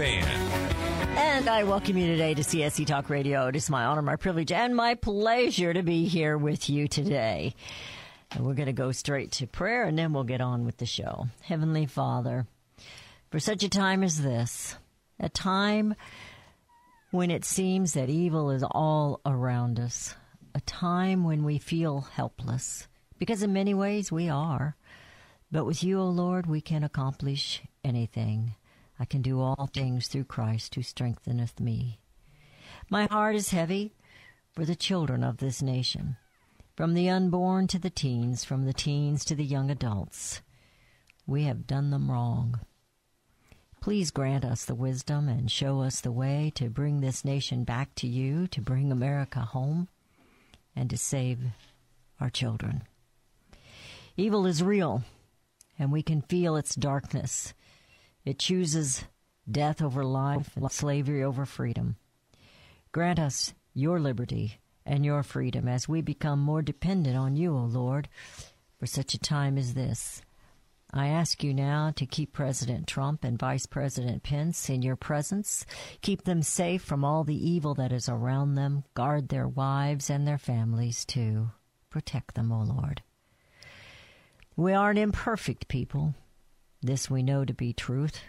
Ann. And I welcome you today to CSC Talk Radio. It is my honor, my privilege, and my pleasure to be here with you today. And we're going to go straight to prayer and then we'll get on with the show. Heavenly Father, for such a time as this, a time when it seems that evil is all around us, a time when we feel helpless, because in many ways we are. But with you, O Lord, we can accomplish anything. I can do all things through Christ who strengtheneth me. My heart is heavy for the children of this nation, from the unborn to the teens, from the teens to the young adults. We have done them wrong. Please grant us the wisdom and show us the way to bring this nation back to you, to bring America home, and to save our children. Evil is real, and we can feel its darkness. It chooses death over life and slavery over freedom. Grant us your liberty and your freedom as we become more dependent on you, O Lord, for such a time as this. I ask you now to keep President Trump and Vice President Pence in your presence. Keep them safe from all the evil that is around them. Guard their wives and their families too. Protect them, O Lord. We are an imperfect people. This we know to be truth.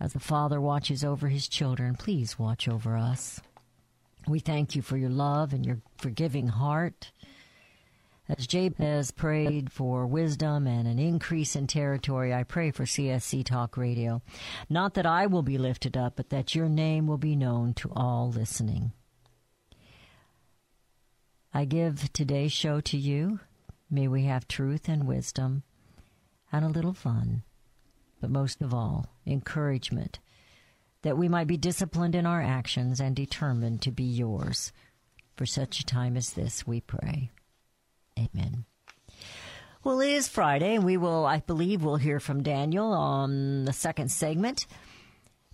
As the Father watches over his children, please watch over us. We thank you for your love and your forgiving heart. As Jabez prayed for wisdom and an increase in territory, I pray for CSC Talk Radio. Not that I will be lifted up, but that your name will be known to all listening. I give today's show to you. May we have truth and wisdom and a little fun, but most of all, encouragement that we might be disciplined in our actions and determined to be yours. For such a time as this, we pray. Amen. Well, it is Friday, and we will, I believe, we'll hear from Daniel on the second segment.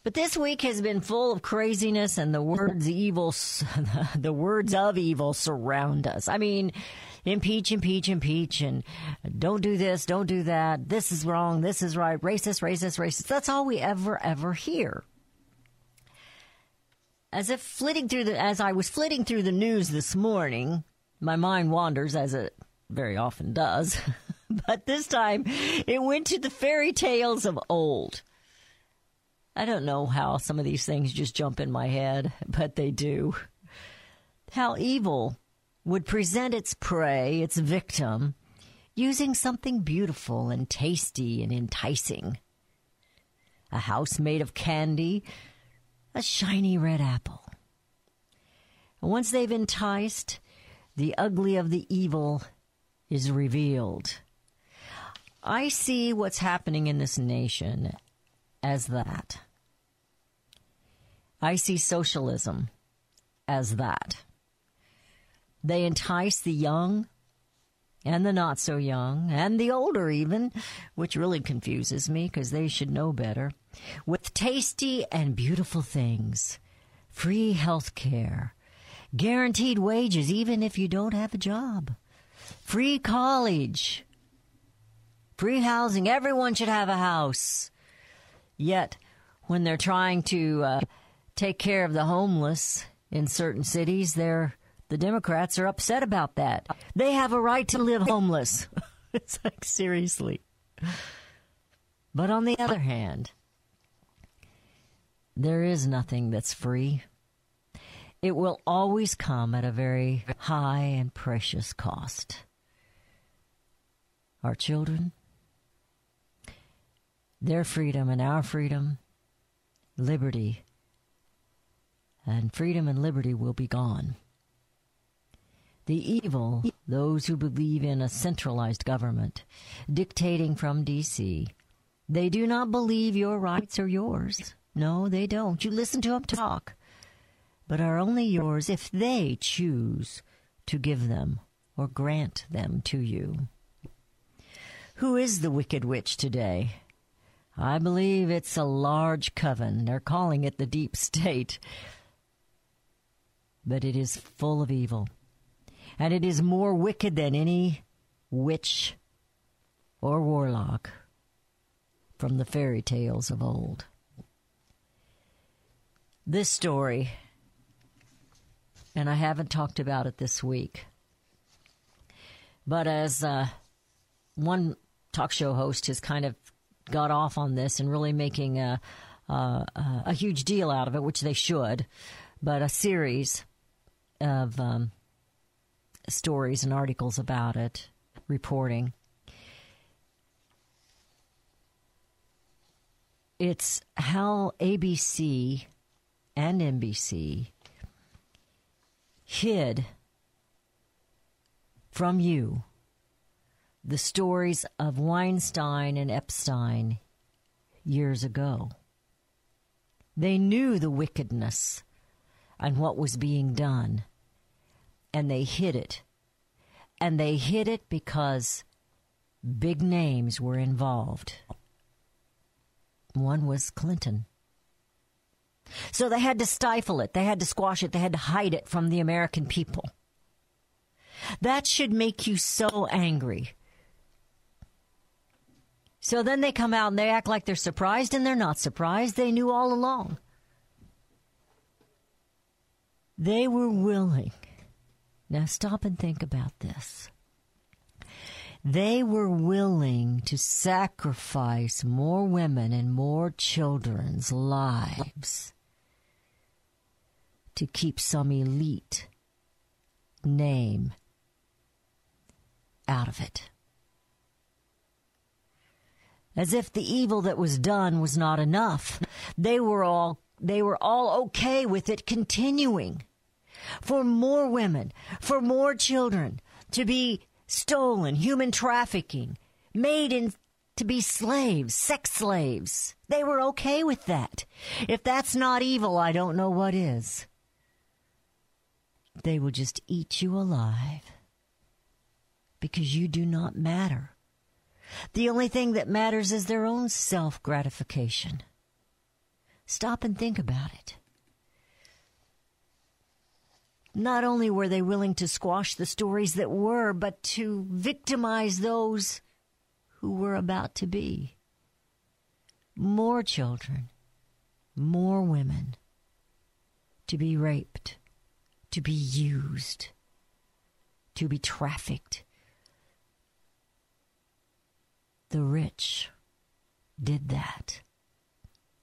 But this week has been full of craziness, and the words evil, the words of evil surround us. I mean, impeach, impeach, impeach, and don't do this, don't do that. This is wrong. This is right. Racist, racist, racist. That's all we ever, ever hear. As if flitting through the, as I was flitting through the news this morning, my mind wanders as it very often does. but this time it went to the fairy tales of old. I don't know how some of these things just jump in my head, but they do. How evil would present its prey, its victim, using something beautiful and tasty and enticing. A house made of candy, a shiny red apple. Once they've enticed, the ugly of the evil is revealed. I see what's happening in this nation as that. I see socialism as that. They entice the young and the not so young and the older even, which really confuses me because they should know better, with tasty and beautiful things, free health care, guaranteed wages even if you don't have a job, free college, free housing. Everyone should have a house. Yet, when they're trying to uh, take care of the homeless in certain cities, they're the Democrats are upset about that. They have a right to live homeless. it's like seriously. But on the other hand, there is nothing that's free. It will always come at a very high and precious cost. Our children, their freedom and our freedom, liberty, and freedom and liberty will be gone. The evil, those who believe in a centralized government, dictating from D.C., They do not believe your rights are yours. No, they don't. You listen to them talk, but are only yours if they choose to give them or grant them to you. Who is the wicked witch today? I believe it's a large coven. They're calling it the deep state. But it is full of evil. And it is more wicked than any witch or warlock from the fairy tales of old. This story, and I haven't talked about it this week, but as uh, one talk show host has kind of got off on this and really making a, a, a huge deal out of it, which they should, but a series of um, stories and articles about it, reporting. It's how ABC and NBC hid from you the stories of Weinstein and Epstein years ago. They knew the wickedness and what was being done, and they hid it. And they hid it because big names were involved. One was Clinton. So they had to stifle it, they had to squash it, they had to hide it from the American people. That should make you so angry. So then they come out and they act like they're surprised, and they're not surprised. They knew all along. They were willing. Now stop and think about this. They were willing to sacrifice more women and more children's lives to keep some elite name out of it. As if the evil that was done was not enough. They were all they were all okay with it continuing. For more women, for more children to be stolen, human trafficking, made in to be slaves, sex slaves. They were okay with that. If that's not evil, I don't know what is. They will just eat you alive because you do not matter. The only thing that matters is their own self gratification. Stop and think about it. Not only were they willing to squash the stories that were, but to victimize those who were about to be. More children, more women to be raped, to be used, to be trafficked. The rich did that.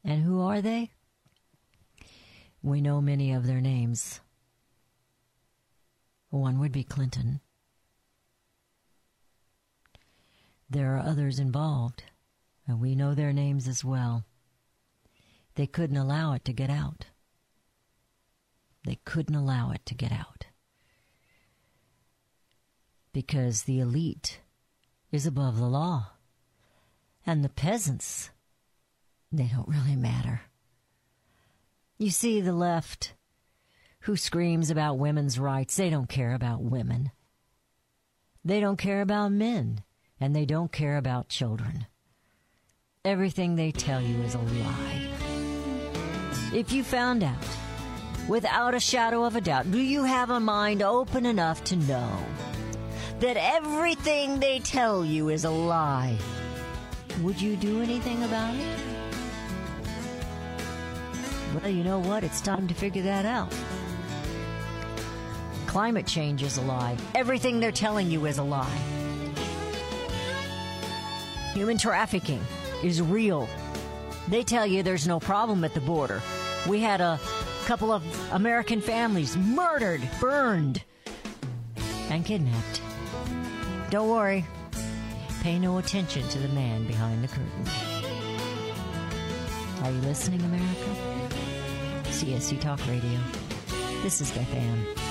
And who are they? We know many of their names. One would be Clinton. There are others involved, and we know their names as well. They couldn't allow it to get out. They couldn't allow it to get out. Because the elite is above the law. And the peasants, they don't really matter. You see, the left who screams about women's rights, they don't care about women. They don't care about men, and they don't care about children. Everything they tell you is a lie. If you found out, without a shadow of a doubt, do you have a mind open enough to know that everything they tell you is a lie? Would you do anything about it? Well, you know what? It's time to figure that out. Climate change is a lie. Everything they're telling you is a lie. Human trafficking is real. They tell you there's no problem at the border. We had a couple of American families murdered, burned, and kidnapped. Don't worry. Pay no attention to the man behind the curtain. Are you listening, America? CSC Talk Radio. This is Beth Ann.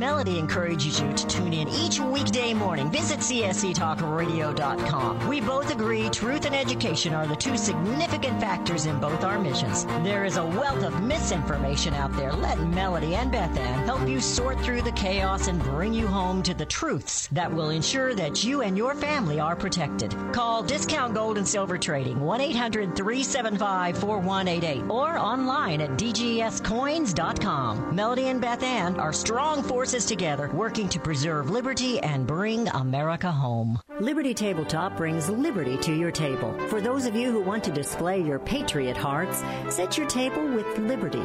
Melody encourages you to tune in each weekday morning. Visit CSCTalkRadio.com. We both agree truth and education are the two significant factors in both our missions. There is a wealth of misinformation out there. Let Melody and Beth Ann help you sort through the chaos and bring you home to the truths that will ensure that you and your family are protected. Call Discount Gold and Silver Trading 1 800 375 4188 or online at dgscoins.com. Melody and Beth Ann are strong forces together working to preserve liberty and bring America home. Liberty Tabletop brings liberty to your table. For those of you who want to display your patriot hearts, set your table with liberty.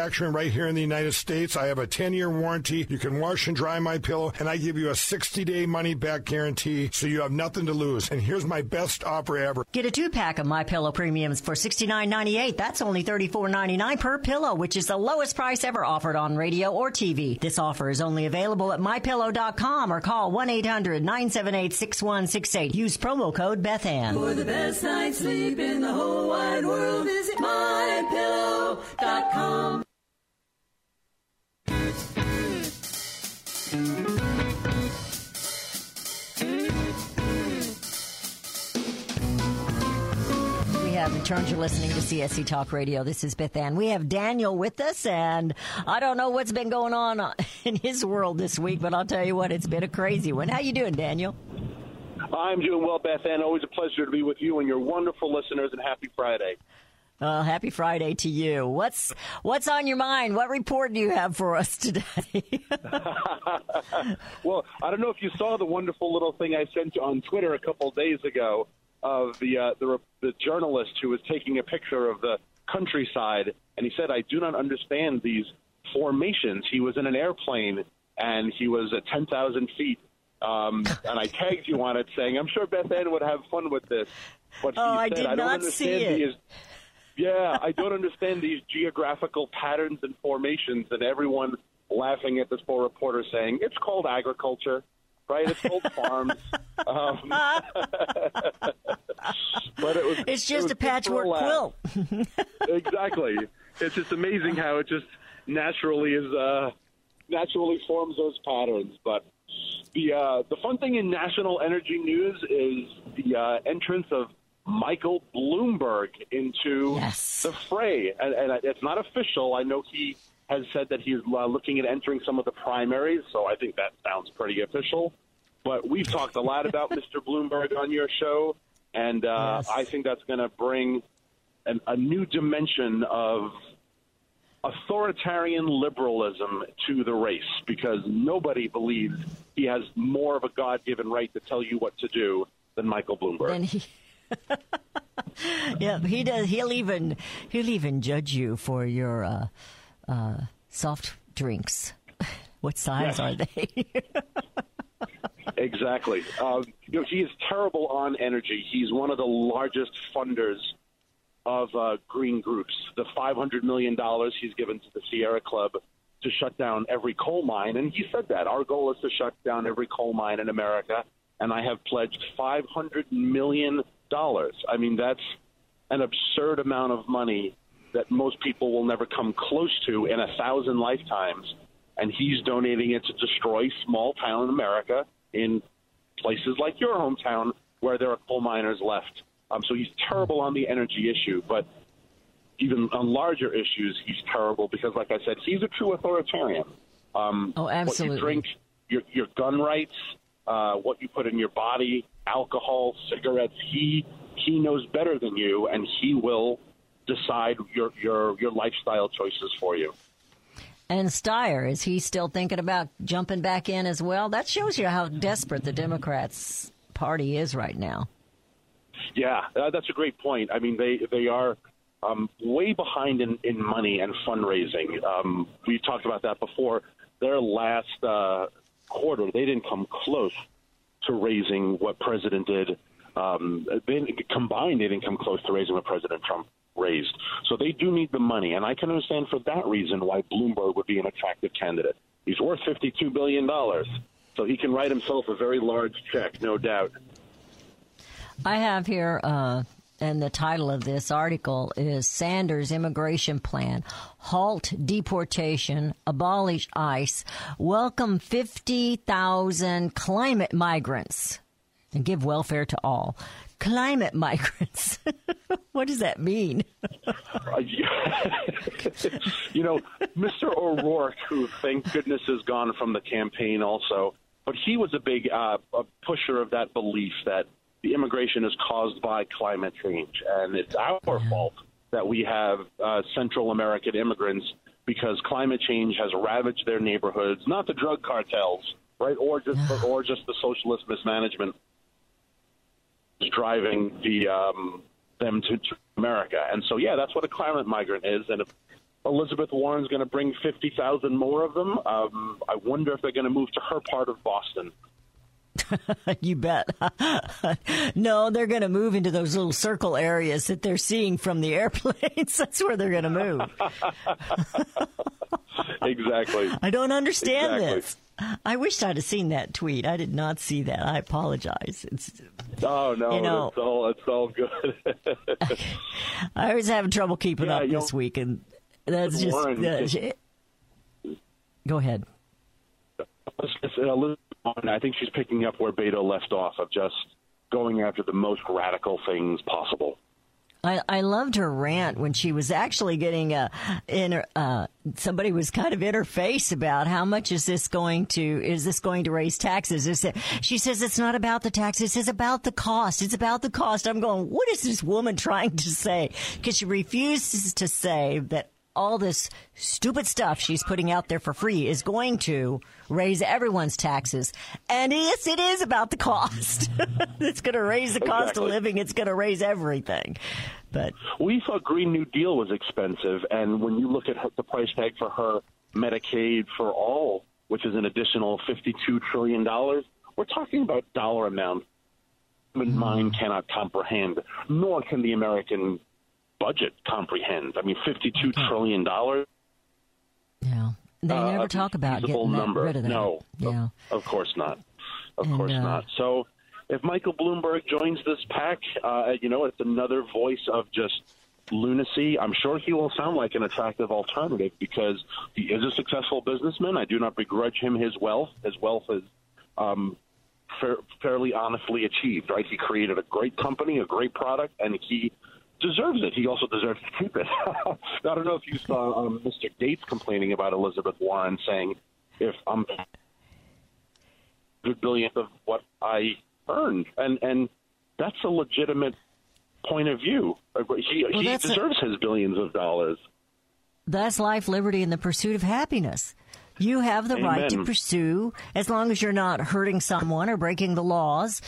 right here in the United States. I have a 10 year warranty. You can wash and dry my pillow, and I give you a 60 day money back guarantee so you have nothing to lose. And here's my best offer ever. Get a two pack of My Pillow premiums for $69.98. That's only $34.99 per pillow, which is the lowest price ever offered on radio or TV. This offer is only available at mypillow.com or call 1 800 978 6168. Use promo code BethAnn. For the best night's sleep in the whole wide world, visit mypillow.com. have returned. You're listening to CSC Talk Radio. This is Beth Ann. We have Daniel with us, and I don't know what's been going on in his world this week, but I'll tell you what, it's been a crazy one. How you doing, Daniel? I'm doing well, Beth Ann. Always a pleasure to be with you and your wonderful listeners, and happy Friday. Uh, happy Friday to you. What's what's on your mind? What report do you have for us today? Well, I don't know if you saw the wonderful little thing I sent you on Twitter a couple of days ago of the, uh, the the journalist who was taking a picture of the countryside, and he said, "I do not understand these formations." He was in an airplane and he was at ten thousand feet. Um, and I tagged you on it, saying, "I'm sure Beth Ann would have fun with this." But Oh, he I did I don't not see it. these- yeah, I don't understand these geographical patterns and formations, and everyone laughing at this poor reporter saying it's called agriculture, right? It's called farms. Um, but it was it's it just was a patchwork quilt. exactly. It's just amazing how it just naturally is uh, naturally forms those patterns. But the uh, the fun thing in national energy news is the uh, entrance of Michael Bloomberg into Yes. the fray, and, and it's not official. I know he has said that he's uh, looking at entering some of the primaries, so I think that sounds pretty official. But we've talked a lot about Mr. Bloomberg on your show, and uh, Yes. I think that's going to bring an, a new dimension of authoritarian liberalism to the race because nobody believes he has more of a God given right to tell you what to do than Michael Bloomberg. Yeah, he does. He'll even he'll even judge you for your uh, uh, soft drinks. What size are they? Exactly. Um, you know, he is terrible on energy. He's one of the largest funders of uh, green groups. The $500 million he's given to the Sierra Club to shut down every coal mine. And he said that. Our goal is to shut down every coal mine in America. And I have pledged $500 million. I mean, that's an absurd amount of money that most people will never come close to in a thousand lifetimes. And he's donating it to destroy small town America in places like your hometown where there are coal miners left. Um, so he's terrible on the energy issue, but even on larger issues, he's terrible because, like I said, he's a true authoritarian. Um, Oh, What absolutely. you drink, your, your gun rights, uh, what you put in your body, alcohol, cigarettes. He he knows better than you, and he will decide your your your lifestyle choices for you. and Steyer, is he still thinking about jumping back in as well? That shows you how desperate the Democrats party is right now. Yeah, uh, that's a great point. I mean, they they are um, way behind in, in money and fundraising. Um, we talked about that before. Their last uh, quarter, they didn't come close to raising what President did. Um, they combined, they didn't come close to raising what President Trump raised. So they do need the money, and I can understand for that reason why Bloomberg would be an attractive candidate. He's worth fifty-two billion dollars, so he can write himself a very large check, no doubt. I have here, uh, and the title of this article is Sanders Immigration Plan Halt Deportation, Abolish ICE, Welcome 50,000 Climate Migrants, and Give Welfare to All. Climate migrants. what does that mean? You know, Mr. O'Rourke, who thank goodness is gone from the campaign also, but he was a big uh, a pusher of that belief that the immigration is caused by climate change, and it's our fault that we have uh, Central American immigrants because climate change has ravaged their neighborhoods, not the drug cartels, right, or just or just the socialist mismanagement is driving the um, them to, to America. And so, yeah, that's what a climate migrant is. And if Elizabeth Warren's going to bring fifty thousand more of them, um, I wonder if they're going to move to her part of Boston. you bet. no, they're going to move into those little circle areas that they're seeing from the airplanes. That's where they're going to move. exactly. I don't understand Exactly. this. I wish I'd have seen that tweet. I did not see that. I apologize. It's, Oh no, You know- it's all it's all good. I was having trouble keeping Yeah, up this week, and that's just. Warren, that's- go ahead. It's- Elizabeth Warren, I think she's picking up where Beto left off of just going after the most radical things possible. I, I loved her rant when she was actually getting a in her, uh, somebody was kind of in her face about how much is this going to is this going to raise taxes? Is it, she says it's not about the taxes, it's about the cost. It's about the cost. I'm going, what is this woman trying to say? Because she refuses to say that all this stupid stuff she's putting out there for free is going to raise everyone's taxes. And yes, it is about the cost. it's going to raise the cost of living. It's going to raise everything. But We thought Green New Deal was expensive, and when you look at her, the price tag for her Medicaid for all, which is an additional fifty-two trillion dollars, we're talking about dollar amount human mind cannot comprehend, nor can the American budget comprehends. I mean, fifty-two trillion dollars. yeah, they uh, never talk about getting number. rid of that. No, Yeah. of course not. Of And, course uh, not. So, if Michael Bloomberg joins this pack, uh, you know, it's another voice of just lunacy. I'm sure he will sound like an attractive alternative because he is a successful businessman. I do not begrudge him his wealth. His wealth is um, fair, fairly honestly achieved, right? He created a great company, a great product, and he deserves it. He also deserves to keep it. I don't know if you saw um, Mr. Gates complaining about Elizabeth Warren saying, if I'm hundred billionth of what I earned, and and that's a legitimate point of view. He, he that's a- deserves his billions of dollars. That's life, liberty, and the pursuit of happiness. You have the right to pursue, as long as you're not hurting someone or breaking the laws,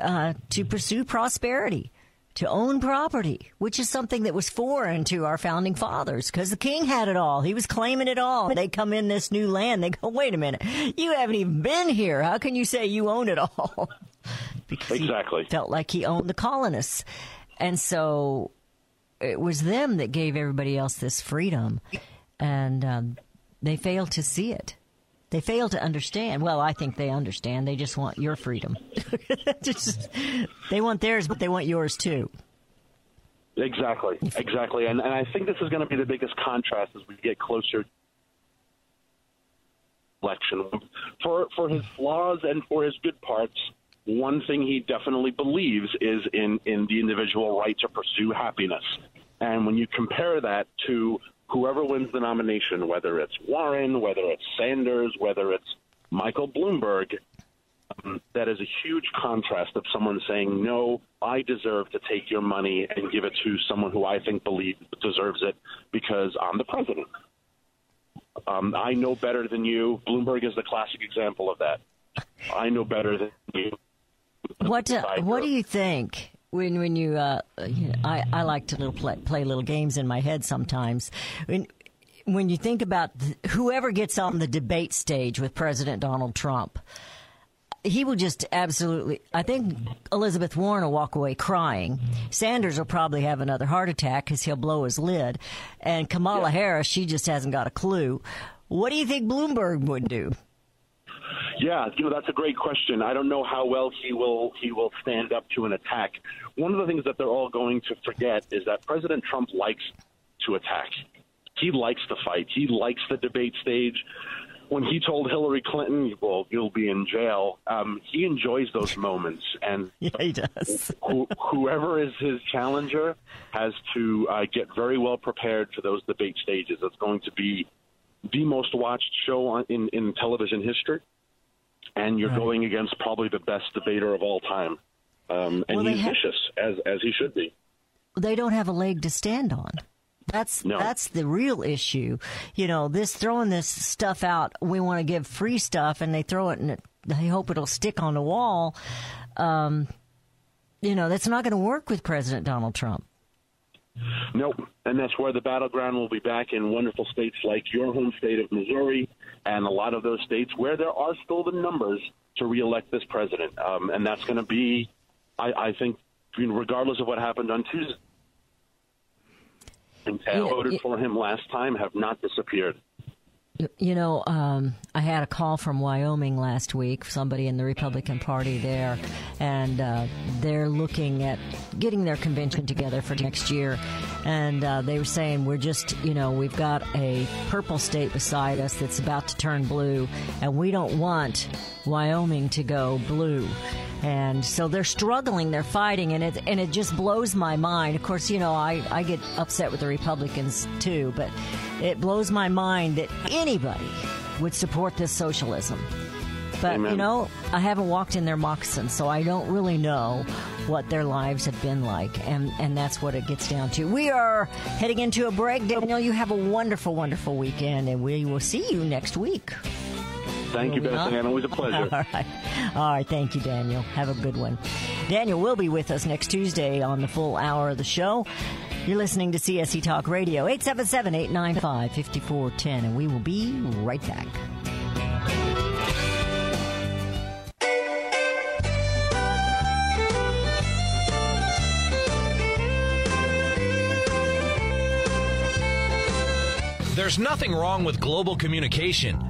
uh, to pursue prosperity. To own property, which is something that was foreign to our founding fathers because the king had it all. He was claiming it all. They come in this new land. They go, wait a minute. You haven't even been here. How can you say you own it all? because he Exactly. felt like he owned the colonists. And so it was them that gave everybody else this freedom. And um, they failed to see it. They fail to understand. Well, I think they understand. They just want your freedom. Just- they want theirs, but they want yours too. Exactly, exactly, and and I think this is going to be the biggest contrast as we get closer. Election for for his flaws and for his good parts. One thing he definitely believes is in in the individual right to pursue happiness, and when you compare that to whoever wins the nomination, whether it's Warren, whether it's Sanders, whether it's Michael Bloomberg, um, that is a huge contrast of someone saying, "No, I deserve to take your money and give it to someone who I think believes deserves it because I'm the president. Um, I know better than you." Bloomberg is the classic example of that. I know better than you. What uh, Side What do you think when when you? Uh, you know, I I like to little play, play little games in my head sometimes. When when you think about th- whoever gets on the debate stage with President Donald Trump, he will just absolutely. I think Elizabeth Warren will walk away crying. Sanders will probably have another heart attack because he'll blow his lid, and Kamala Harris, she just hasn't got a clue. What do you think Bloomberg would do? Yeah, you know that's a great question. I don't know how well he will he will stand up to an attack. One of the things that they're all going to forget is that President Trump likes to attack. He likes to fight. He likes the debate stage. When he told Hillary Clinton, "Well, you'll be in jail," um, he enjoys those moments, and Yeah, he does. who, whoever is his challenger has to uh, get very well prepared for those debate stages. It's going to be the most watched show on, in, in television history, and you're going against probably the best debater of all time. Um, and Well, he's ha- vicious, as, as he should be. they don't have a leg to stand on. That's No. that's the real issue. You know, this throwing this stuff out. We want to give free stuff, and they throw it and it, they hope it'll stick on the wall. Um, you know, that's not going to work with President Donald Trump. Nope. And that's where the battleground will be back in wonderful states like your home state of Missouri and a lot of those states where there are still the numbers to reelect this president. Um, and that's going to be, I, I think, regardless of what happened on Tuesday, and Yeah, voted yeah. for him last time have not disappeared. You know, um, I had a call from Wyoming last week, somebody in the Republican Party there, and uh, they're looking at getting their convention together for next year. And uh, they were saying, we're just, you know, we've got a purple state beside us that's about to turn blue, and we don't want Wyoming to go blue. And so they're struggling, they're fighting, and it and it just blows my mind. Of course, you know I, I get upset with the Republicans too, but it blows my mind that anybody would support this socialism. But Amen. you know, I haven't walked in their moccasins, so I don't really know what their lives have been like, and and that's what it gets down to. We are heading into a break, Daniel. You have a wonderful, wonderful weekend, and we will see you next week. Thank you, Will we Beth? Ann. Always a pleasure. All right. All right. Thank you, Daniel. Have a good one. Daniel will be with us next Tuesday on the full hour of the show. You're listening to CSC Talk Radio, 877 895 5410, and we will be right back. There's nothing wrong with global communication.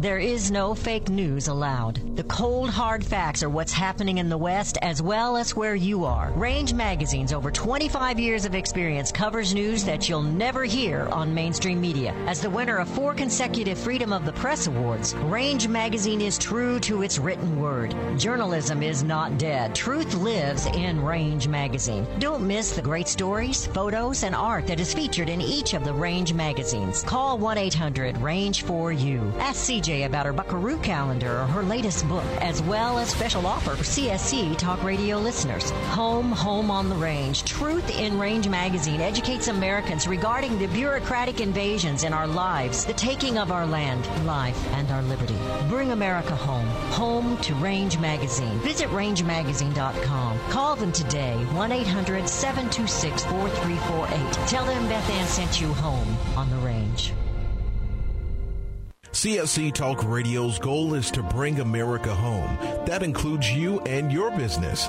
There is no fake news allowed. The cold, hard facts are what's happening in the West as well as where you are. Range Magazine's over 25 years of experience covers news that you'll never hear on mainstream media. As the winner of four consecutive Freedom of the Press Awards, Range Magazine is true to its written word. Journalism is not dead. Truth lives in Range Magazine. Don't miss the great stories, photos, and art that is featured in each of the Range magazines. Call 1 800 Range for You. Ask About her Buckaroo calendar or her latest book, as well as special offer for CSC Talk Radio listeners. Home, Home on the Range. Truth in Range magazine educates Americans regarding the bureaucratic invasions in our lives, the taking of our land, life, and our liberty. Bring America home. Home to Range Magazine. Visit rangemagazine.com. Call them today, 1 800 726 4348. Tell them Beth Ann sent you home on the range. CSC Talk Radio's goal is to bring America home. That includes you and your business.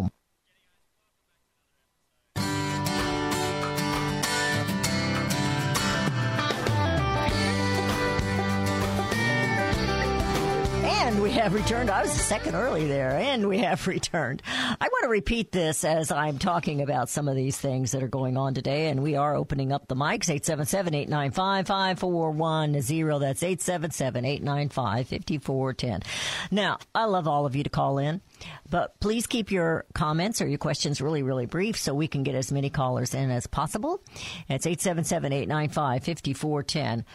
And we have returned. I was a second early there, and we have returned. I want to repeat this as I'm talking about some of these things that are going on today, and we are opening up the mics 877 895 5410. That's 877 895 5410. Now, I love all of you to call in, but please keep your comments or your questions really, really brief so we can get as many callers in as possible. It's 877 895 5410.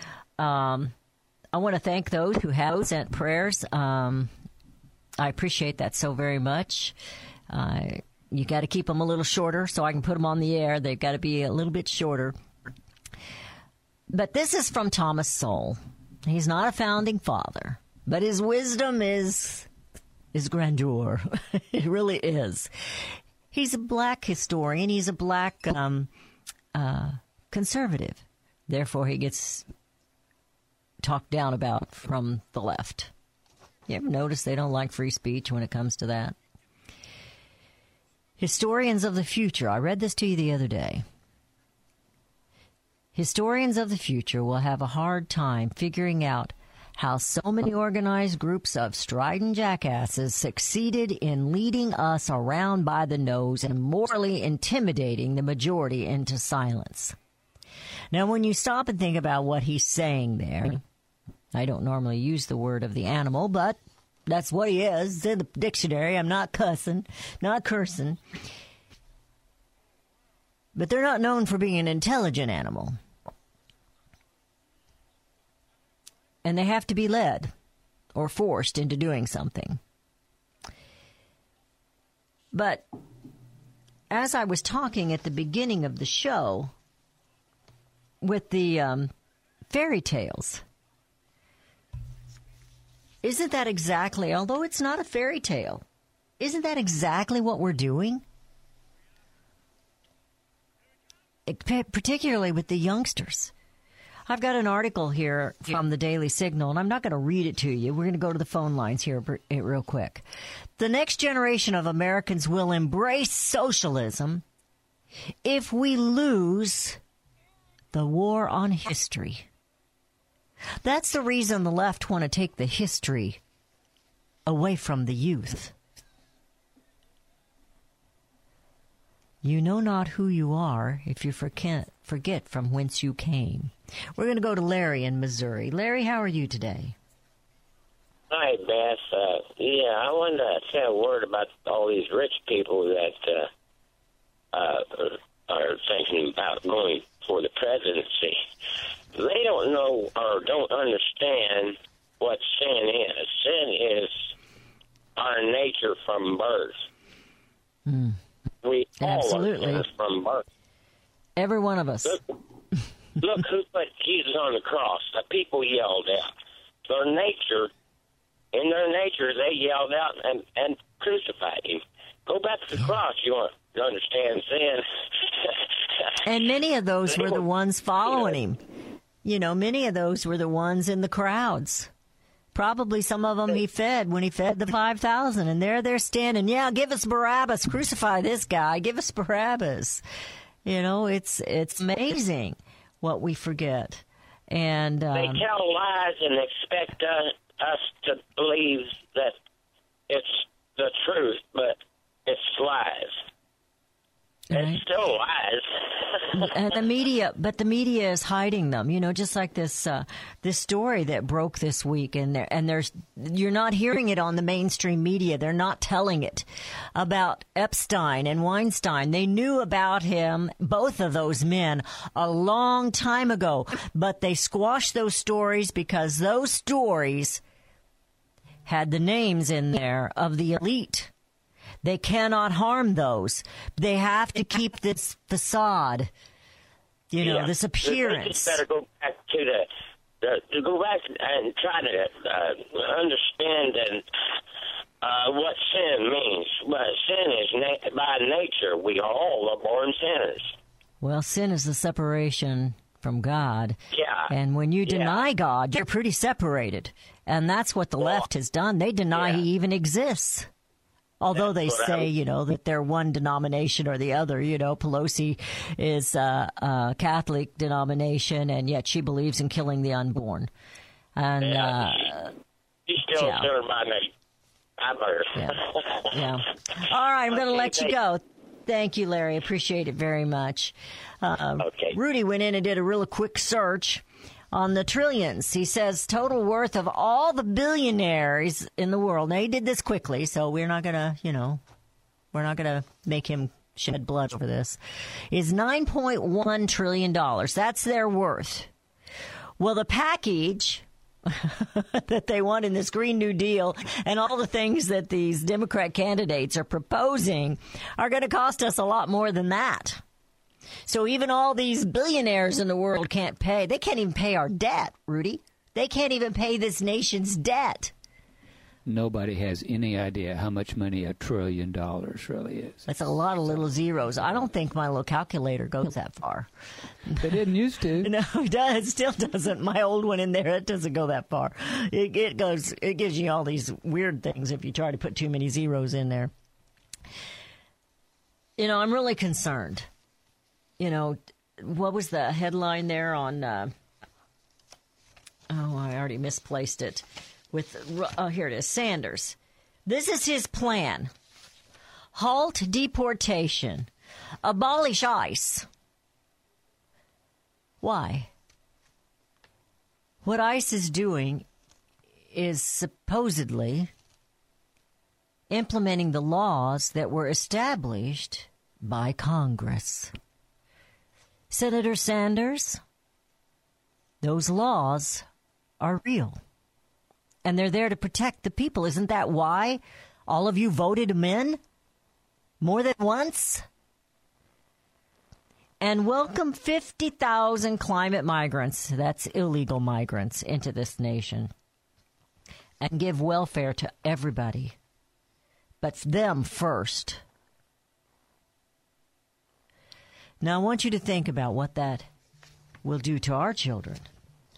I want to thank those who have sent prayers. Um, I appreciate that so very much. Uh, you got to keep them a little shorter so I can put them on the air. They've got to be a little bit shorter. But this is from Thomas Sowell. He's not a founding father, but his wisdom is is grandeur. it really is. He's a black historian. He's a black um, uh, conservative. Therefore, he gets talked down about from the left. You ever notice they don't like free speech when it comes to that? Historians of the future. I read this to you the other day. Historians of the future will have a hard time figuring out how so many organized groups of strident jackasses succeeded in leading us around by the nose and morally intimidating the majority into silence. Now, when you stop and think about what he's saying there, I don't normally use the word of the animal, but that's what he is. It's in the dictionary. I'm not cussing, not cursing. But they're not known for being an intelligent animal. And they have to be led or forced into doing something. But as I was talking at the beginning of the show with the um, fairy tales, isn't that exactly, although it's not a fairy tale, isn't that exactly what we're doing? It- particularly with the youngsters. I've got an article here from the Daily Signal, and I'm not going to read it to you. We're going to go to the phone lines here eh, real quick. The next generation of Americans will embrace socialism if we lose the war on history. That's the reason the left want to take the history away from the youth. You know not who you are if you forget, forget from whence you came. We're going to go to Larry in Missouri. Larry, how are you today? Hi, Beth. Uh, yeah, I wanted to say a word about all these rich people that uh, uh, are thinking about going for the presidency. They don't know or don't understand what sin is. Sin is our nature from birth. Hmm. We all are Absolutely. from birth. Every one of us. Look, look who put Jesus on the cross. The people yelled out. Their nature, in their nature, they yelled out and, and crucified him. Go back to the cross. You want to understand sin. And many of those were the ones following him. You know, many of those were the ones in the crowds. Probably some of them he fed when he fed the 5,000. And there they're standing. Yeah, give us Barabbas. Crucify this guy. Give us Barabbas. You know, it's, it's amazing what we forget. And, they um, tell lies and expect uh, us to believe that it's the truth, but it's lies. It's still lies. and the media, but the media is hiding them. You know, just like this uh, this story that broke this week, and there, and there's you're not hearing it on the mainstream media. They're not telling it about Epstein and Weinstein. They knew about him, both of those men, a long time ago, but they squashed those stories because those stories had the names in there of the elite. They cannot harm those. They have to keep this facade, you know, Yeah. this appearance. just better go back to the, the to go back and try to uh, understand and uh, what sin means. But sin is na- by nature. We all are born sinners. Well, sin is the separation from God. Yeah. And when you deny God, you're pretty separated. And that's what the left has done. They deny he even exists. Although they say, you know, that they're one denomination or the other, you know, Pelosi is a, a Catholic denomination and yet she believes in killing the unborn. And, Yeah. uh, He's still Yeah. sinner by nature. I've heard. yeah. All right, I'm going to Okay, let you go. Thank you, Larry. Appreciate it very much. Uh, Rudy went in and did a real quick search on the trillions. He says total worth of all the billionaires in the world. Now he did this quickly, so we're not to, you know, we're not to make him shed blood over this. Is 9.1 trillion dollars. That's their worth. Well, the package that they want in this Green New Deal and all the things that these Democrat candidates are proposing are going to cost us a lot more than that. So even all these billionaires in the world can't pay. They can't even pay our debt, Rudy. They can't even pay this nation's debt. Nobody has any idea how much money a trillion dollars really is. That's a lot of little zeros. I don't think my little calculator goes that far. It didn't used to. No, it does. It still doesn't. My old one in there, it doesn't go that far. It, it goes. It gives you all these weird things if you try to put too many zeros in there. You know, I'm really concerned. You know, what was the headline there on uh, Oh, I already misplaced it. With oh, here it is. Sanders. This is his plan: halt deportation, abolish ICE. Why? What ICE is doing is supposedly implementing the laws that were established by Congress. Senator Sanders, those laws are real. And they're there to protect the people. Isn't that why all of you voted men? More than once? And welcome 50,000 climate migrants, that's illegal migrants, into this nation. And give welfare to everybody. But them first. Now, I want you to think about what that will do to our children.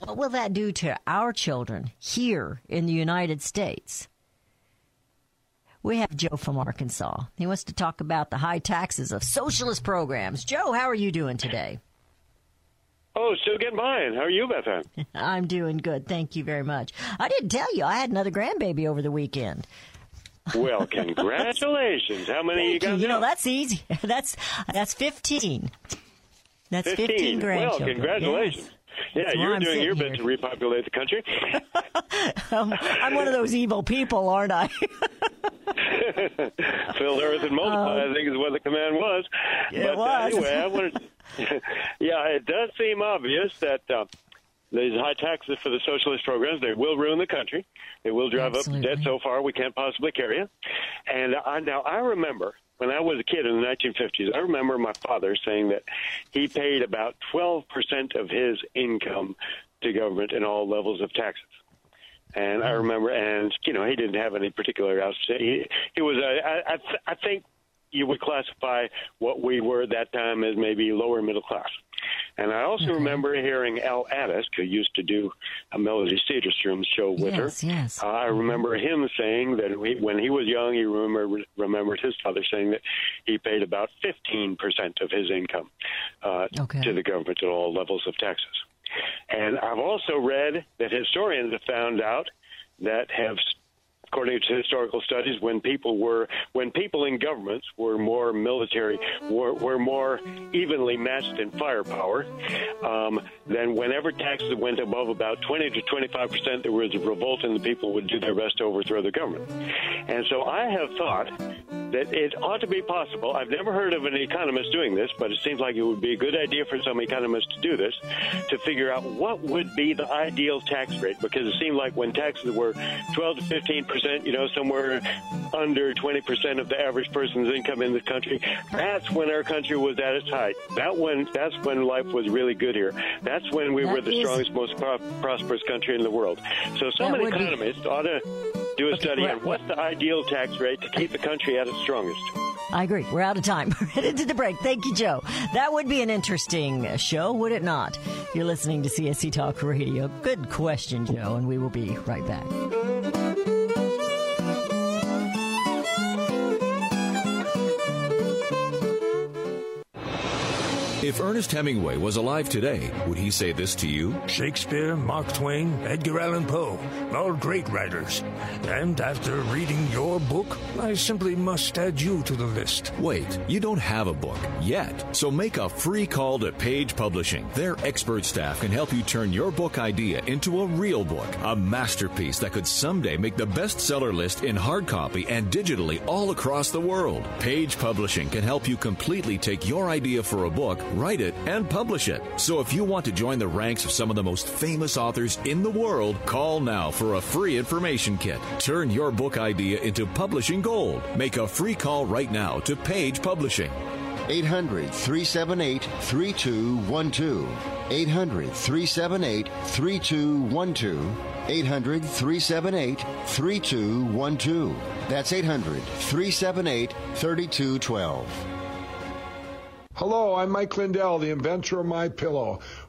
What will that do to our children here in the United States? We have Joe from Arkansas. He wants to talk about the high taxes of socialist programs. Joe, how are you doing today? Oh, still getting by. And how are you, Beth I'm doing good. Thank you very much. I didn't tell you I had another grandbaby over the weekend. Well, congratulations. How many you got? You know, that's easy. That's that's 15. That's 15, 15. grandchildren. Well, congratulations. Yeah, That's you're doing your sitting bit to repopulate the country. Um, I'm one of those evil people, aren't I? Fill the earth and multiply, I think is what the command was. Um, Yeah, it but uh, was. anyway, I wanted. yeah, it does seem obvious that uh, these high taxes for the socialist programs they will ruin the country. They will drive up the debt so far we can't possibly carry it. And I, now I remember when I was a kid in the 1950s. I remember my father saying that he paid about 12 percent of his income to government in all levels of taxes. And I mm. remember, and you know, he didn't have any particular house. He, he was, a, I, I, th- I think, you would classify what we were at that time as maybe lower middle class. And I also remember hearing Al Addis, who used to do a Melody Cedarstrom show with Yes, her. yes. Uh, I remember him saying that he, when he was young, he remembered, remembered his father saying that he paid about 15% of his income uh, Okay. to the government at all levels of taxes. And I've also read that historians have found out that have according to historical studies when people were when people in governments were more military were, were more evenly matched in firepower um, then whenever taxes went above about 20 to 25 percent there was a revolt and the people would do their best to overthrow the government and so I have thought that it ought to be possible. I've never heard of an economist doing this, but it seems like it would be a good idea for some economists to do this to figure out what would be the ideal tax rate because it seemed like when taxes were 12 to 15 percent, you know, somewhere under 20 percent of the average person's income in the country, that's when our country was at its height. That when that's when life was really good here. That's when we That were the is- strongest, most pro- prosperous country in the world. So some That an be- ought to do a study on what's the ideal tax rate to keep the country at its strongest. I agree. We're out of time. We're headed to the break. Thank you, Joe. That would be an interesting show, would it not? You're listening to CSC Talk Radio. Good question, Joe, and we will be right back. If Ernest Hemingway was alive today, would he say this to you? Shakespeare, Mark Twain, Edgar Allan Poe, all great writers. And after reading your book, I simply must add you to the list. Wait, you don't have a book yet. So make a free call to Page Publishing. Their expert staff can help you turn your book idea into a real book, a masterpiece that could someday make the bestseller list in hard copy and digitally all across the world. Page Publishing can help you completely take your idea for a book, write it, and publish it. So if you want to join the ranks of some of the most famous authors in the world, call now for a free information kit. Turn your book idea into publishing gold. Make a free call right now to Page Publishing. 800 378 3212. 800 378 3212. 800 378 3212. That's 800 378 3212. Hello, I'm Mike Lindell, the inventor of My Pillow.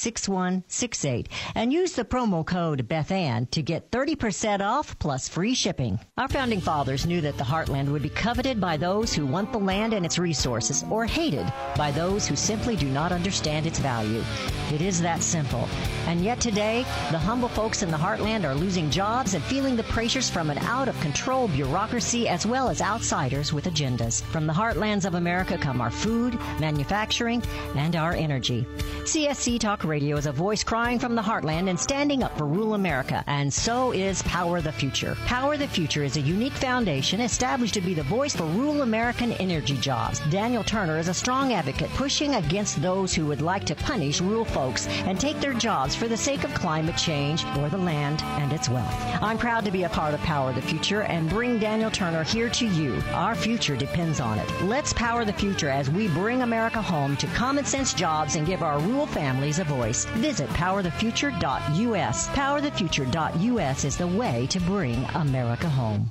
1-800-978-6168 and use the promo code BethAnn to get 30% off plus free shipping. Our founding fathers knew that the heartland would be coveted by those who want the land and its resources or hated by those who simply do not understand its value. It is that simple. And yet today, the humble folks in the heartland are losing jobs and feeling the pressures from an out of control bureaucracy as well as outsiders with agendas. From the heartlands of America come our food, manufacturing, and our energy. CSC Talk Radio is a voice crying from the heartland and standing up for rural America, and so is Power the Future. Power the Future is a unique foundation established to be the voice for rural American energy jobs. Daniel Turner is a strong advocate pushing against those who would like to punish rural folks and take their jobs for the sake of climate change or the land and its wealth. I'm proud to be a part of Power the Future and bring Daniel Turner here to you. Our future depends on it. Let's power the future as we bring America home to common sense jobs and give our rural families a voice. Visit powerthefuture.us. Powerthefuture.us is the way to bring America home.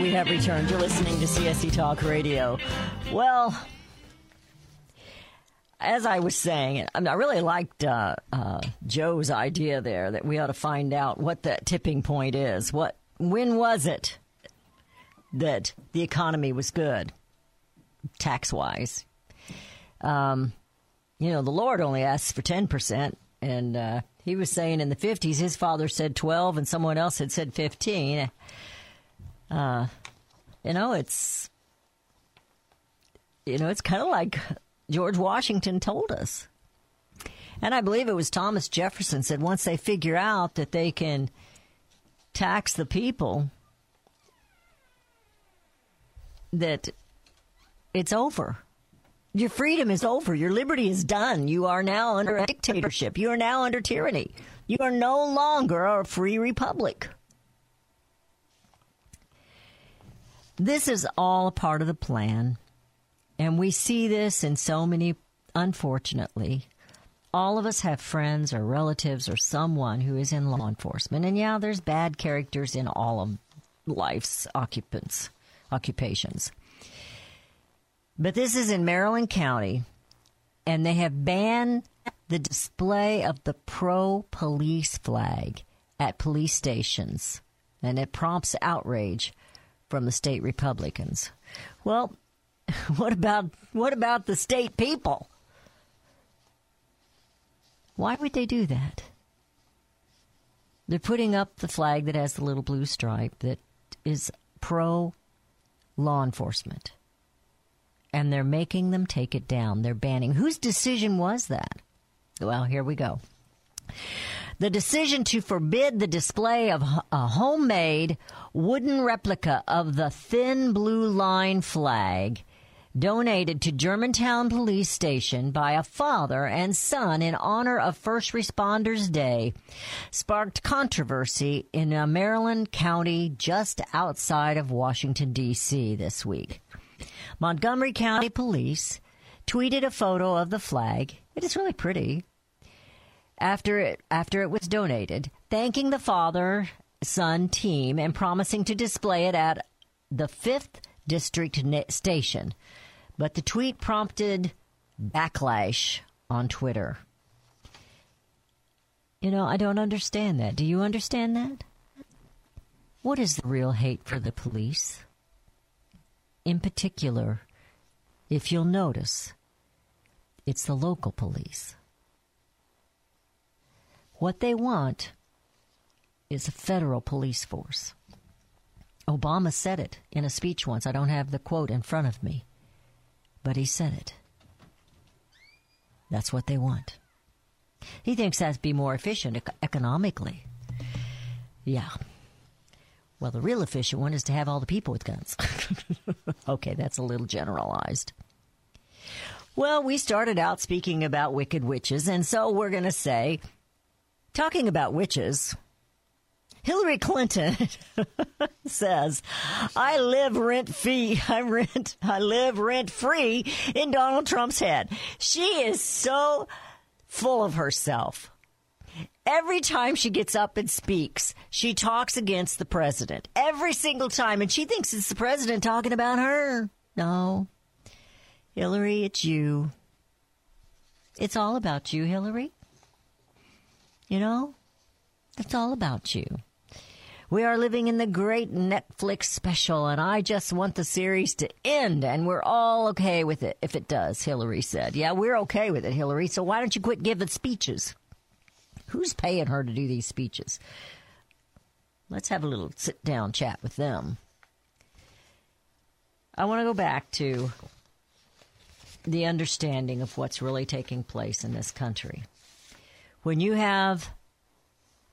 We have returned. You're listening to CSC Talk Radio. Well, as I was saying, I, mean, I really liked uh, uh, Joe's idea there that we ought to find out what that tipping point is. What, when was it that the economy was good, tax wise? Um, you know, the Lord only asks for ten percent, and uh, he was saying in the fifties, his father said twelve, and someone else had said fifteen. Uh, you know, it's you know, it's kind of like George Washington told us. And I believe it was Thomas Jefferson said once they figure out that they can tax the people, that it's over. Your freedom is over. Your liberty is done. You are now under a dictatorship. You are now under tyranny. You are no longer a free republic. This is all a part of the plan. And we see this in so many, unfortunately. All of us have friends or relatives or someone who is in law enforcement. And yeah, there's bad characters in all of life's occupants, occupations. But this is in Maryland County, and they have banned the display of the pro police flag at police stations, and it prompts outrage from the state Republicans. Well, what about what about the state people? Why would they do that? They're putting up the flag that has the little blue stripe that is pro law enforcement. And they're making them take it down. They're banning. Whose decision was that? Well, here we go. The decision to forbid the display of a homemade wooden replica of the thin blue line flag donated to Germantown Police Station by a father and son in honor of First Responders Day sparked controversy in a Maryland county just outside of Washington, D.C. this week. Montgomery County Police tweeted a photo of the flag. It is really pretty. After it after it was donated, thanking the father son team and promising to display it at the 5th district station. But the tweet prompted backlash on Twitter. You know, I don't understand that. Do you understand that? What is the real hate for the police? In particular, if you'll notice, it's the local police. What they want is a federal police force. Obama said it in a speech once. I don't have the quote in front of me, but he said it. That's what they want. He thinks that'd be more efficient economically. Yeah. Well, the real efficient one is to have all the people with guns. okay, that's a little generalized. Well, we started out speaking about wicked witches, and so we're going to say, talking about witches, Hillary Clinton says, "I live rent free. I rent. I live rent free in Donald Trump's head." She is so full of herself. Every time she gets up and speaks, she talks against the president. Every single time, and she thinks it's the president talking about her. No, Hillary, it's you. It's all about you, Hillary. You know, it's all about you. We are living in the great Netflix special, and I just want the series to end, and we're all okay with it if it does, Hillary said. Yeah, we're okay with it, Hillary, so why don't you quit giving speeches? Who's paying her to do these speeches? Let's have a little sit down chat with them. I want to go back to the understanding of what's really taking place in this country. When you have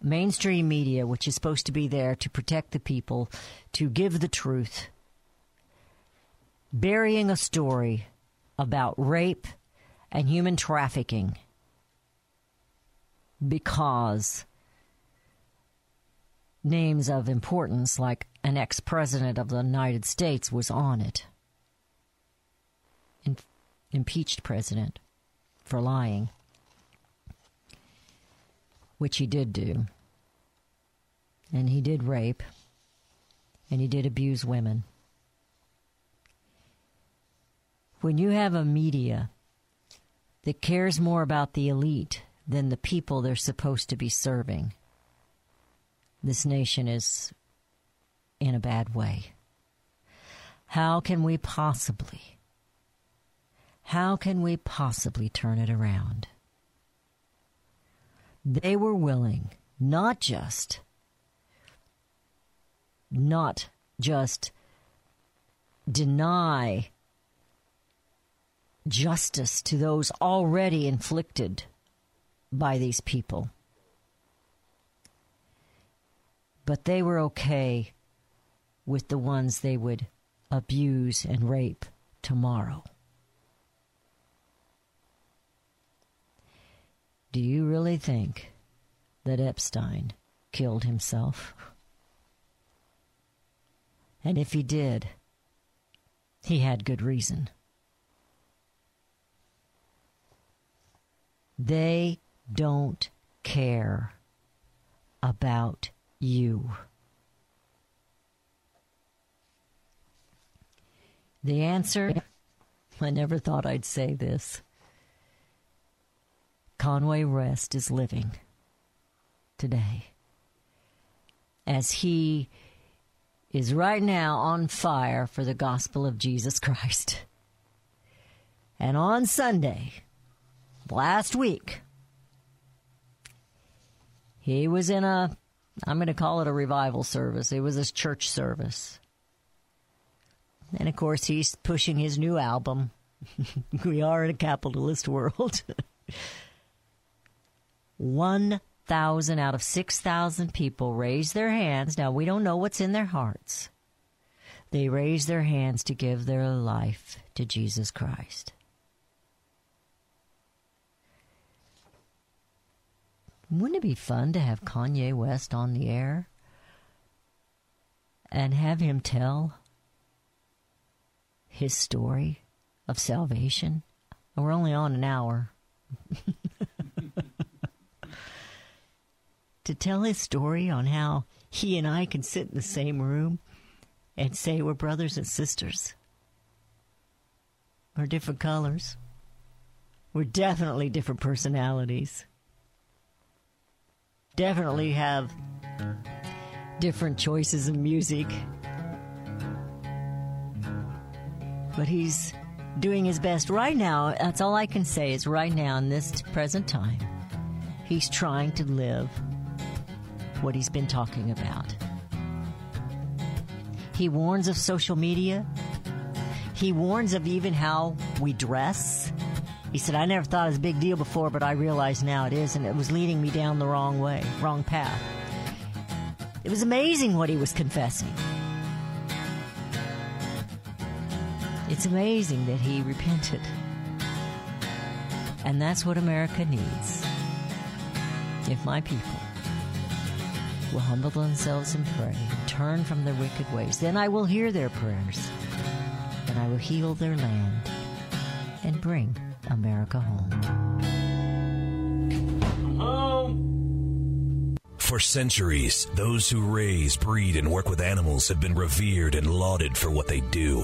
mainstream media, which is supposed to be there to protect the people, to give the truth, burying a story about rape and human trafficking because names of importance like an ex president of the United States was on it. In- impeached president for lying, which he did do. And he did rape, and he did abuse women. When you have a media that cares more about the elite than the people they're supposed to be serving, this nation is in a bad way. How can we possibly, how can we possibly turn it around? They were willing not just, not just deny justice to those already inflicted by these people. But they were okay with the ones they would abuse and rape tomorrow. Do you really think that Epstein killed himself? And if he did, he had good reason. They don't care about you. The answer I never thought I'd say this. Kanye West is living today as he is right now on fire for the gospel of Jesus Christ. And on Sunday, last week, he was in a, I'm going to call it a revival service. It was his church service. And of course, he's pushing his new album. we are in a capitalist world. 1,000 out of 6,000 people raised their hands. Now, we don't know what's in their hearts. They raised their hands to give their life to Jesus Christ. Wouldn't it be fun to have Kanye West on the air and have him tell his story of salvation? We're only on an hour. to tell his story on how he and I can sit in the same room and say we're brothers and sisters. We're different colors. We're definitely different personalities. Definitely have different choices of music. But he's doing his best right now. That's all I can say is right now in this present time. He's trying to live what he's been talking about. He warns of social media. He warns of even how we dress. He said, I never thought it was a big deal before, but I realize now it is, and it was leading me down the wrong way, wrong path. It was amazing what he was confessing. It's amazing that he repented. And that's what America needs. If my people will humble themselves and pray and turn from their wicked ways, then I will hear their prayers and I will heal their land and bring America home. home. For centuries, those who raise, breed, and work with animals have been revered and lauded for what they do.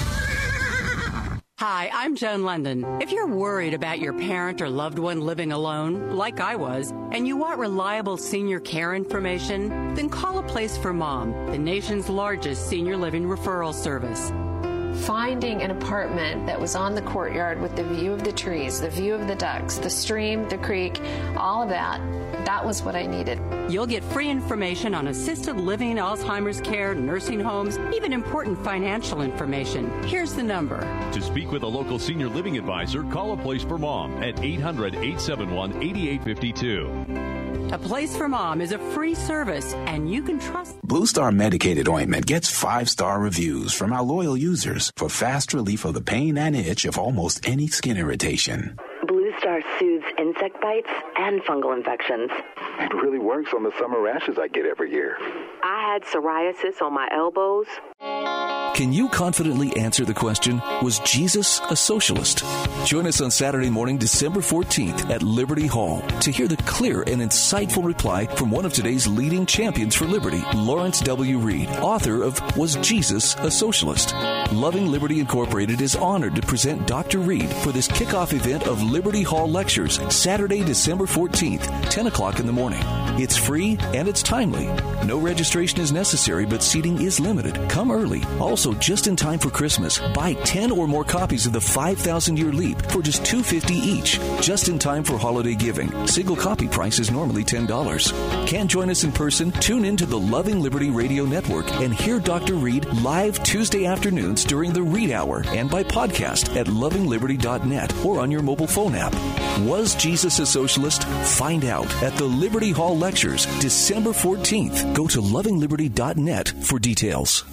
Hi, I'm Joan London. If you're worried about your parent or loved one living alone, like I was, and you want reliable senior care information, then call a place for mom, the nation's largest senior living referral service. Finding an apartment that was on the courtyard with the view of the trees, the view of the ducks, the stream, the creek, all of that, that was what I needed. You'll get free information on assisted living, Alzheimer's care, nursing homes, even important financial information. Here's the number. To speak with a local senior living advisor, call a place for mom at 800 871 8852. A Place for Mom is a free service, and you can trust. Blue Star medicated ointment gets five star reviews from our loyal users for fast relief of the pain and itch of almost any skin irritation. Blue Star soothes insect bites and fungal infections. It really works on the summer rashes I get every year. I had psoriasis on my elbows. Can you confidently answer the question, was Jesus a socialist? Join us on Saturday morning, December 14th at Liberty Hall to hear the clear and insightful reply from one of today's leading champions for liberty, Lawrence W. Reed, author of Was Jesus a Socialist? Loving Liberty Incorporated is honored to present Dr. Reed for this kickoff event of Liberty Hall Lectures, Saturday, December 14th, 10 o'clock in the morning. It's free and it's timely. No registration is necessary, but seating is limited. Come early. Also, just in time for Christmas, buy 10 or more copies of the 5,000 Year Leap for just $2.50 each. Just in time for holiday giving. Single copy price is normally $10. Can't join us in person? Tune in to the Loving Liberty Radio Network and hear Dr. Reed live Tuesday afternoons during the Read Hour and by podcast at lovingliberty.net or on your mobile phone app. Was Jesus a socialist? Find out at the Liberty Hall Lectures, December 14th. Go to lovingliberty.net for details.